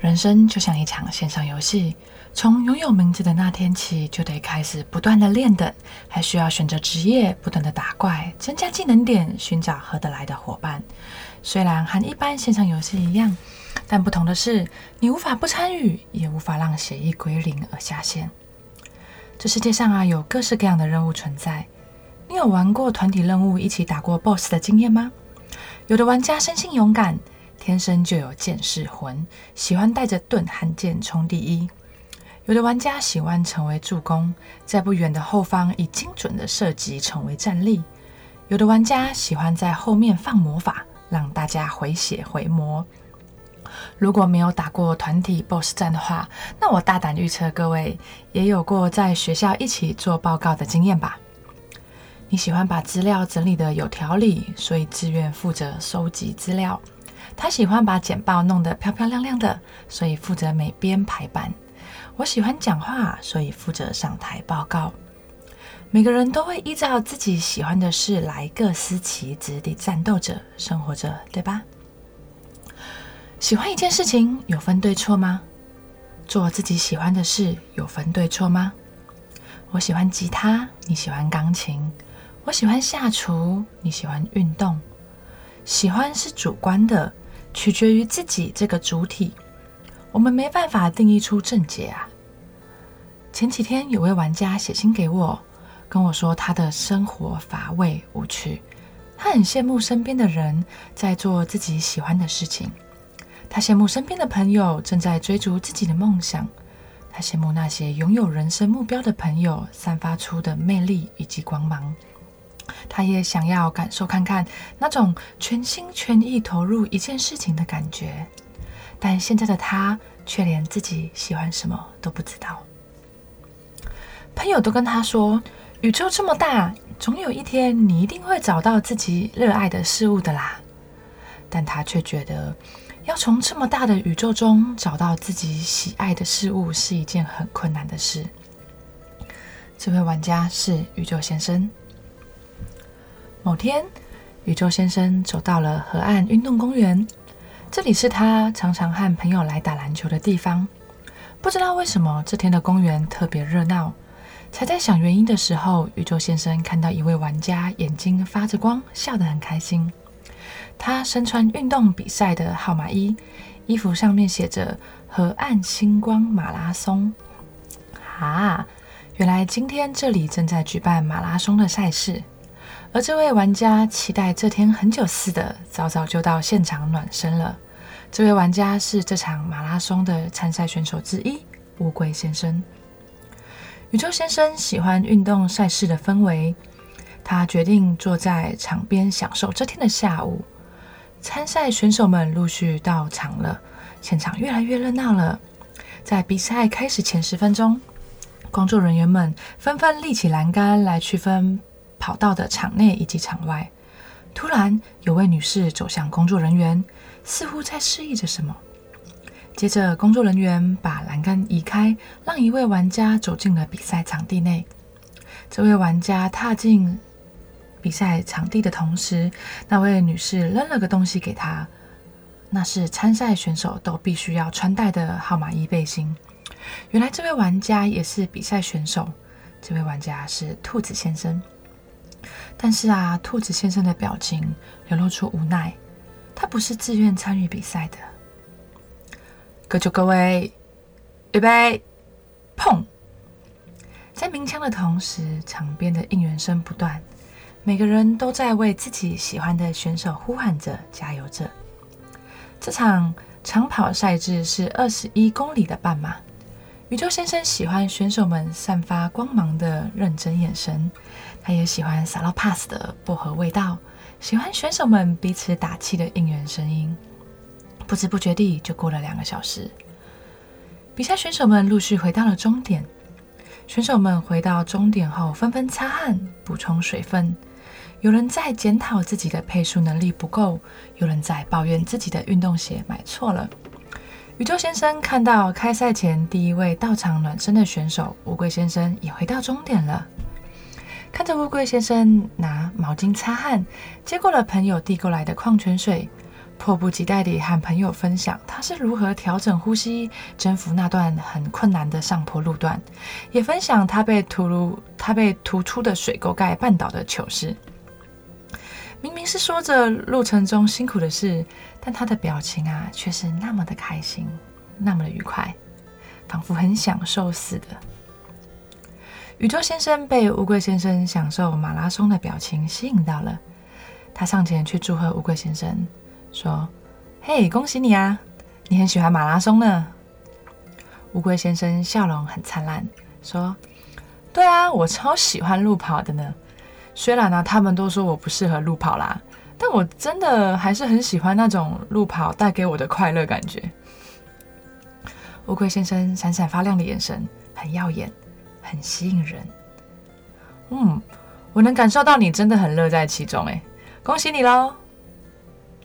人生就像一场线上游戏，从拥有名字的那天起，就得开始不断的练等，还需要选择职业，不断的打怪，增加技能点，寻找合得来的伙伴。虽然和一般线上游戏一样，但不同的是，你无法不参与，也无法让协议归零而下线。这世界上啊，有各式各样的任务存在。你有玩过团体任务，一起打过 BOSS 的经验吗？有的玩家生性勇敢。天生就有剑士魂，喜欢带着盾和剑冲第一。有的玩家喜欢成为助攻，在不远的后方以精准的射击成为战力。有的玩家喜欢在后面放魔法，让大家回血回魔。如果没有打过团体 BOSS 战的话，那我大胆预测，各位也有过在学校一起做报告的经验吧？你喜欢把资料整理的有条理，所以自愿负责收集资料。他喜欢把简报弄得漂漂亮亮的，所以负责美编排版。我喜欢讲话，所以负责上台报告。每个人都会依照自己喜欢的事来各司其职地战斗着、生活着，对吧？喜欢一件事情有分对错吗？做自己喜欢的事有分对错吗？我喜欢吉他，你喜欢钢琴；我喜欢下厨，你喜欢运动。喜欢是主观的，取决于自己这个主体。我们没办法定义出正解啊。前几天有位玩家写信给我，跟我说他的生活乏味无趣，他很羡慕身边的人在做自己喜欢的事情，他羡慕身边的朋友正在追逐自己的梦想，他羡慕那些拥有人生目标的朋友散发出的魅力以及光芒。他也想要感受看看那种全心全意投入一件事情的感觉，但现在的他却连自己喜欢什么都不知道。朋友都跟他说：“宇宙这么大，总有一天你一定会找到自己热爱的事物的啦。”但他却觉得，要从这么大的宇宙中找到自己喜爱的事物是一件很困难的事。这位玩家是宇宙先生。某天，宇宙先生走到了河岸运动公园，这里是他常常和朋友来打篮球的地方。不知道为什么，这天的公园特别热闹。才在想原因的时候，宇宙先生看到一位玩家眼睛发着光，笑得很开心。他身穿运动比赛的号码衣，衣服上面写着“河岸星光马拉松”。啊，原来今天这里正在举办马拉松的赛事。而这位玩家期待这天很久似的，早早就到现场暖身了。这位玩家是这场马拉松的参赛选手之一——乌龟先生。宇宙先生喜欢运动赛事的氛围，他决定坐在场边享受这天的下午。参赛选手们陆续到场了，现场越来越热闹了。在比赛开始前十分钟，工作人员们纷纷立起栏杆来区分。跑道的场内以及场外，突然有位女士走向工作人员，似乎在示意着什么。接着，工作人员把栏杆移开，让一位玩家走进了比赛场地内。这位玩家踏进比赛场地的同时，那位女士扔了个东西给他，那是参赛选手都必须要穿戴的号码一背心。原来这位玩家也是比赛选手，这位玩家是兔子先生。但是啊，兔子先生的表情流露出无奈，他不是自愿参与比赛的。各就各位，预备，砰！在鸣枪的同时，场边的应援声不断，每个人都在为自己喜欢的选手呼喊着、加油着。这场长跑赛制是二十一公里的半马。宇宙先生喜欢选手们散发光芒的认真眼神。他也喜欢撒拉 pass 的薄荷味道，喜欢选手们彼此打气的应援声音。不知不觉地就过了两个小时，比赛选手们陆续回到了终点。选手们回到终点后，纷纷擦汗、补充水分。有人在检讨自己的配速能力不够，有人在抱怨自己的运动鞋买错了。宇宙先生看到开赛前第一位到场暖身的选手乌龟先生也回到终点了。看着乌龟先生拿毛巾擦汗，接过了朋友递过来的矿泉水，迫不及待地和朋友分享他是如何调整呼吸，征服那段很困难的上坡路段，也分享他被突如他被突出的水沟盖绊倒的糗事。明明是说着路程中辛苦的事，但他的表情啊，却是那么的开心，那么的愉快，仿佛很享受似的。宇宙先生被乌龟先生享受马拉松的表情吸引到了，他上前去祝贺乌龟先生，说：“嘿，恭喜你啊，你很喜欢马拉松呢。”乌龟先生笑容很灿烂，说：“对啊，我超喜欢路跑的呢。虽然呢，他们都说我不适合路跑啦，但我真的还是很喜欢那种路跑带给我的快乐感觉。”乌龟先生闪闪发亮的眼神很耀眼。很吸引人，嗯，我能感受到你真的很乐在其中，哎，恭喜你喽！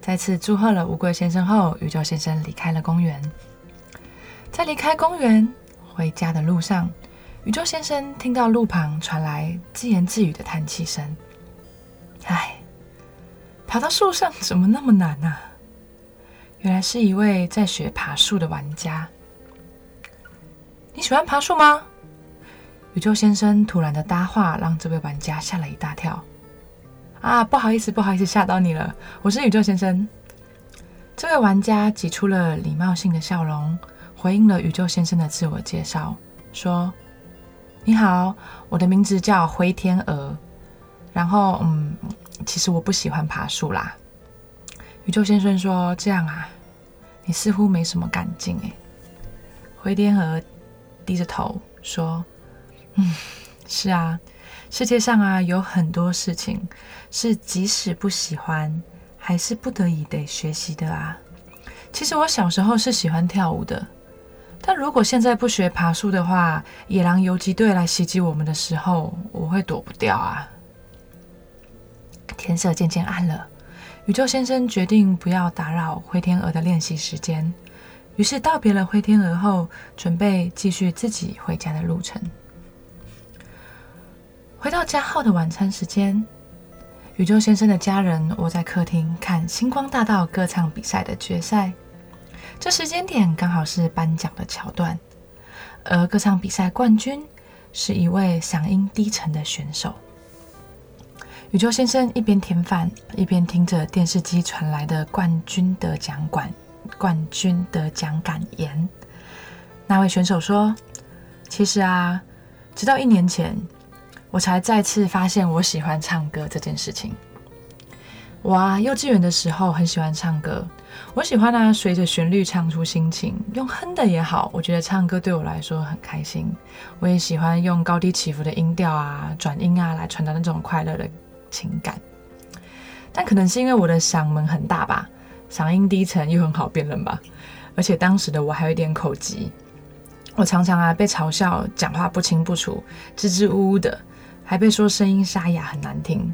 再次祝贺了乌龟先生后，宇宙先生离开了公园。在离开公园回家的路上，宇宙先生听到路旁传来自言自语的叹气声：“唉，爬到树上怎么那么难啊？”原来是一位在学爬树的玩家。你喜欢爬树吗？宇宙先生突然的搭话让这位玩家吓了一大跳。啊，不好意思，不好意思，吓到你了。我是宇宙先生。这位玩家挤出了礼貌性的笑容，回应了宇宙先生的自我介绍，说：“你好，我的名字叫灰天鹅。然后，嗯，其实我不喜欢爬树啦。”宇宙先生说：“这样啊，你似乎没什么干劲诶。”灰天鹅低着头说。嗯，是啊，世界上啊有很多事情是即使不喜欢，还是不得已得学习的啊。其实我小时候是喜欢跳舞的，但如果现在不学爬树的话，野狼游击队来袭击我们的时候，我会躲不掉啊。天色渐渐暗了，宇宙先生决定不要打扰灰天鹅的练习时间，于是道别了灰天鹅后，准备继续自己回家的路程。回到家后的晚餐时间，宇宙先生的家人窝在客厅看星光大道歌唱比赛的决赛。这时间点刚好是颁奖的桥段，而歌唱比赛冠军是一位嗓音低沉的选手。宇宙先生一边填饭，一边听着电视机传来的冠军得奖感冠军得奖感言。那位选手说：“其实啊，直到一年前。”我才再次发现我喜欢唱歌这件事情。我啊，幼稚园的时候很喜欢唱歌，我喜欢呢随着旋律唱出心情，用哼的也好，我觉得唱歌对我来说很开心。我也喜欢用高低起伏的音调啊、转音啊来传达那种快乐的情感。但可能是因为我的嗓门很大吧，嗓音低沉又很好辨认吧，而且当时的我还有一点口疾，我常常啊被嘲笑讲话不清不楚、支支吾吾的。还被说声音沙哑很难听，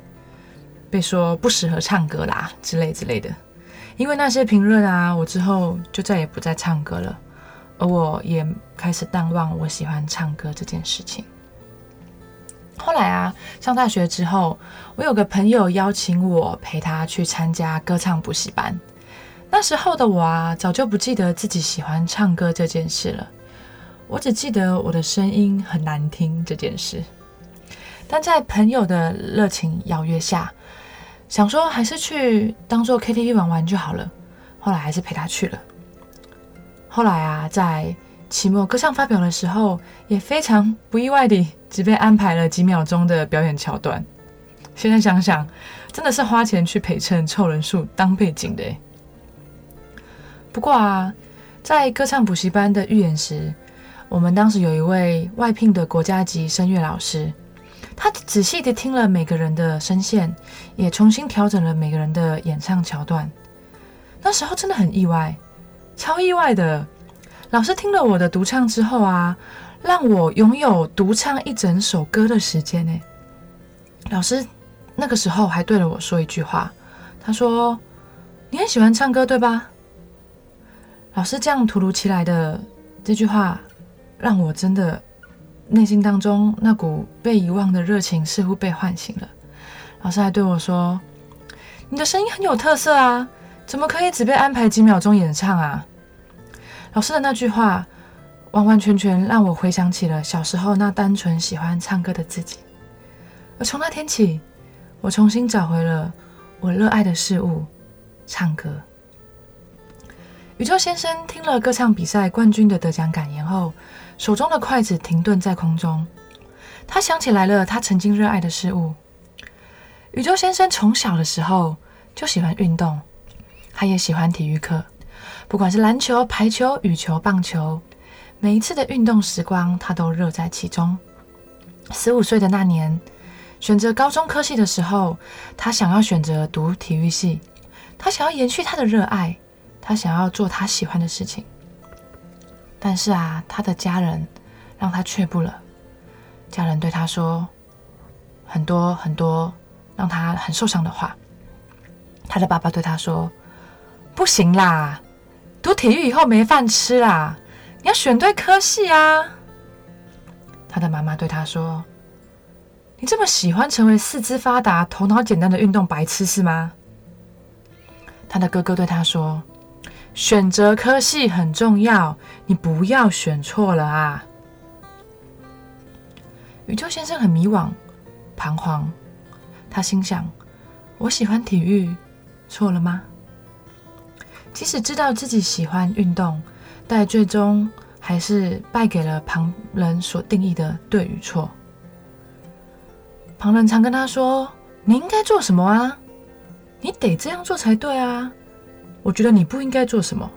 被说不适合唱歌啦之类之类的。因为那些评论啊，我之后就再也不再唱歌了，而我也开始淡忘我喜欢唱歌这件事情。后来啊，上大学之后，我有个朋友邀请我陪他去参加歌唱补习班。那时候的我啊，早就不记得自己喜欢唱歌这件事了，我只记得我的声音很难听这件事。但在朋友的热情邀约下，想说还是去当做 KTV 玩玩就好了。后来还是陪他去了。后来啊，在期末歌唱发表的时候，也非常不意外地只被安排了几秒钟的表演桥段。现在想想，真的是花钱去陪衬凑人数当背景的。不过啊，在歌唱补习班的预演时，我们当时有一位外聘的国家级声乐老师。他仔细地听了每个人的声线，也重新调整了每个人的演唱桥段。那时候真的很意外，超意外的。老师听了我的独唱之后啊，让我拥有独唱一整首歌的时间呢。老师那个时候还对了我说一句话，他说：“你很喜欢唱歌，对吧？”老师这样突如其来的这句话，让我真的内心当中那股被遗忘的热情似乎被唤醒了。老师还对我说：“你的声音很有特色啊，怎么可以只被安排几秒钟演唱啊？”老师的那句话，完完全全让我回想起了小时候那单纯喜欢唱歌的自己。而从那天起，我重新找回了我热爱的事物——唱歌。宇宙先生听了歌唱比赛冠军的得奖感言后，手中的筷子停顿在空中。他想起来了他曾经热爱的事物。宇宙先生从小的时候就喜欢运动，他也喜欢体育课，不管是篮球、排球、羽球、棒球，每一次的运动时光，他都乐在其中。十五岁的那年，选择高中科系的时候，他想要选择读体育系，他想要延续他的热爱。他想要做他喜欢的事情，但是啊，他的家人让他却步了。家人对他说很多很多让他很受伤的话。他的爸爸对他说：“不行啦，读体育以后没饭吃啦，你要选对科系啊。”他的妈妈对他说：“你这么喜欢成为四肢发达、头脑简单的运动白痴是吗？”他的哥哥对他说。选择科系很重要，你不要选错了啊！宇宙先生很迷惘、彷徨，他心想：我喜欢体育，错了吗？即使知道自己喜欢运动，但最终还是败给了旁人所定义的对与错。旁人常跟他说：“你应该做什么啊？你得这样做才对啊！”我觉得你不应该做什么，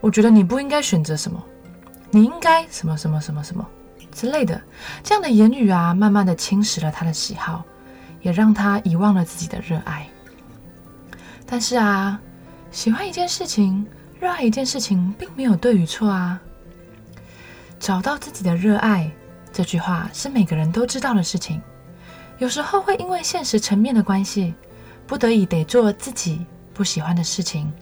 我觉得你不应该选择什么，你应该什么什么什么什么之类的，这样的言语啊，慢慢的侵蚀了他的喜好，也让他遗忘了自己的热爱。但是啊，喜欢一件事情，热爱一件事情，并没有对与错啊。找到自己的热爱，这句话是每个人都知道的事情。有时候会因为现实层面的关系，不得已得做自己。不喜欢的事情，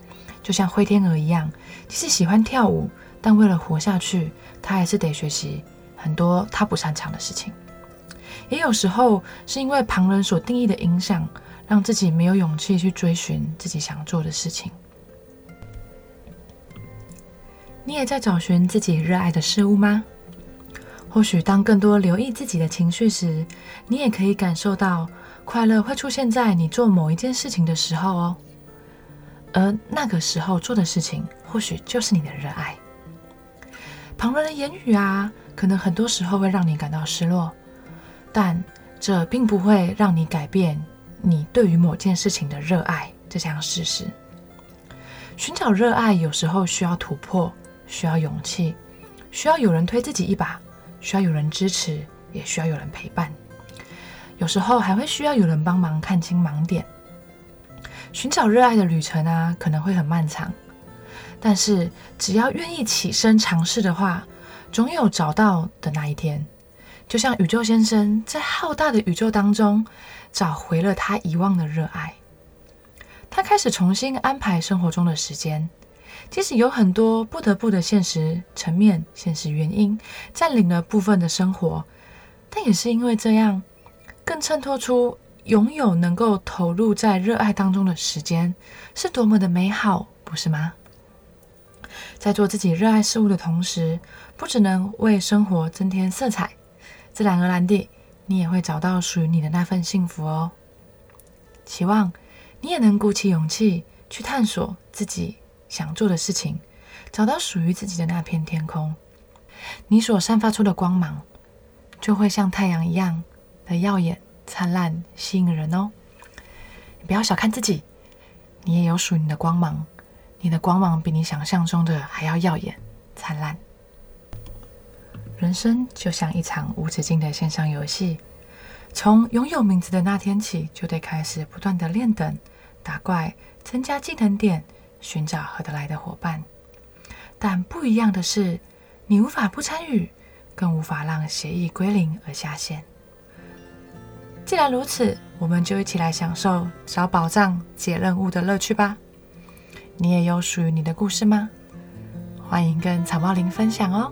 就像灰天鹅一样，即使喜欢跳舞，但为了活下去，他还是得学习很多他不擅长的事情。也有时候是因为旁人所定义的影响，让自己没有勇气去追寻自己想做的事情。你也在找寻自己热爱的事物吗？或许当更多留意自己的情绪时，你也可以感受到快乐会出现在你做某一件事情的时候哦。而那个时候做的事情，或许就是你的热爱。旁人的言语啊，可能很多时候会让你感到失落，但这并不会让你改变你对于某件事情的热爱这项事实。寻找热爱有时候需要突破，需要勇气，需要有人推自己一把，需要有人支持，也需要有人陪伴。有时候还会需要有人帮忙看清盲点。寻找热爱的旅程啊，可能会很漫长，但是只要愿意起身尝试的话，总有找到的那一天。就像宇宙先生在浩大的宇宙当中找回了他遗忘的热爱，他开始重新安排生活中的时间，即使有很多不得不的现实层面、现实原因占领了部分的生活，但也是因为这样，更衬托出。拥有能够投入在热爱当中的时间，是多么的美好，不是吗？在做自己热爱事物的同时，不只能为生活增添色彩，自然而然地，你也会找到属于你的那份幸福哦。希望你也能鼓起勇气去探索自己想做的事情，找到属于自己的那片天空。你所散发出的光芒，就会像太阳一样的耀眼。灿烂吸引人哦！你不要小看自己，你也有属于你的光芒。你的光芒比你想象中的还要耀眼、灿烂。人生就像一场无止境的线上游戏，从拥有名字的那天起，就得开始不断的练等、打怪、增加技能点、寻找合得来的伙伴。但不一样的是，你无法不参与，更无法让协议归零而下线。既然如此，我们就一起来享受找宝藏、解任务的乐趣吧。你也有属于你的故事吗？欢迎跟草帽林分享哦。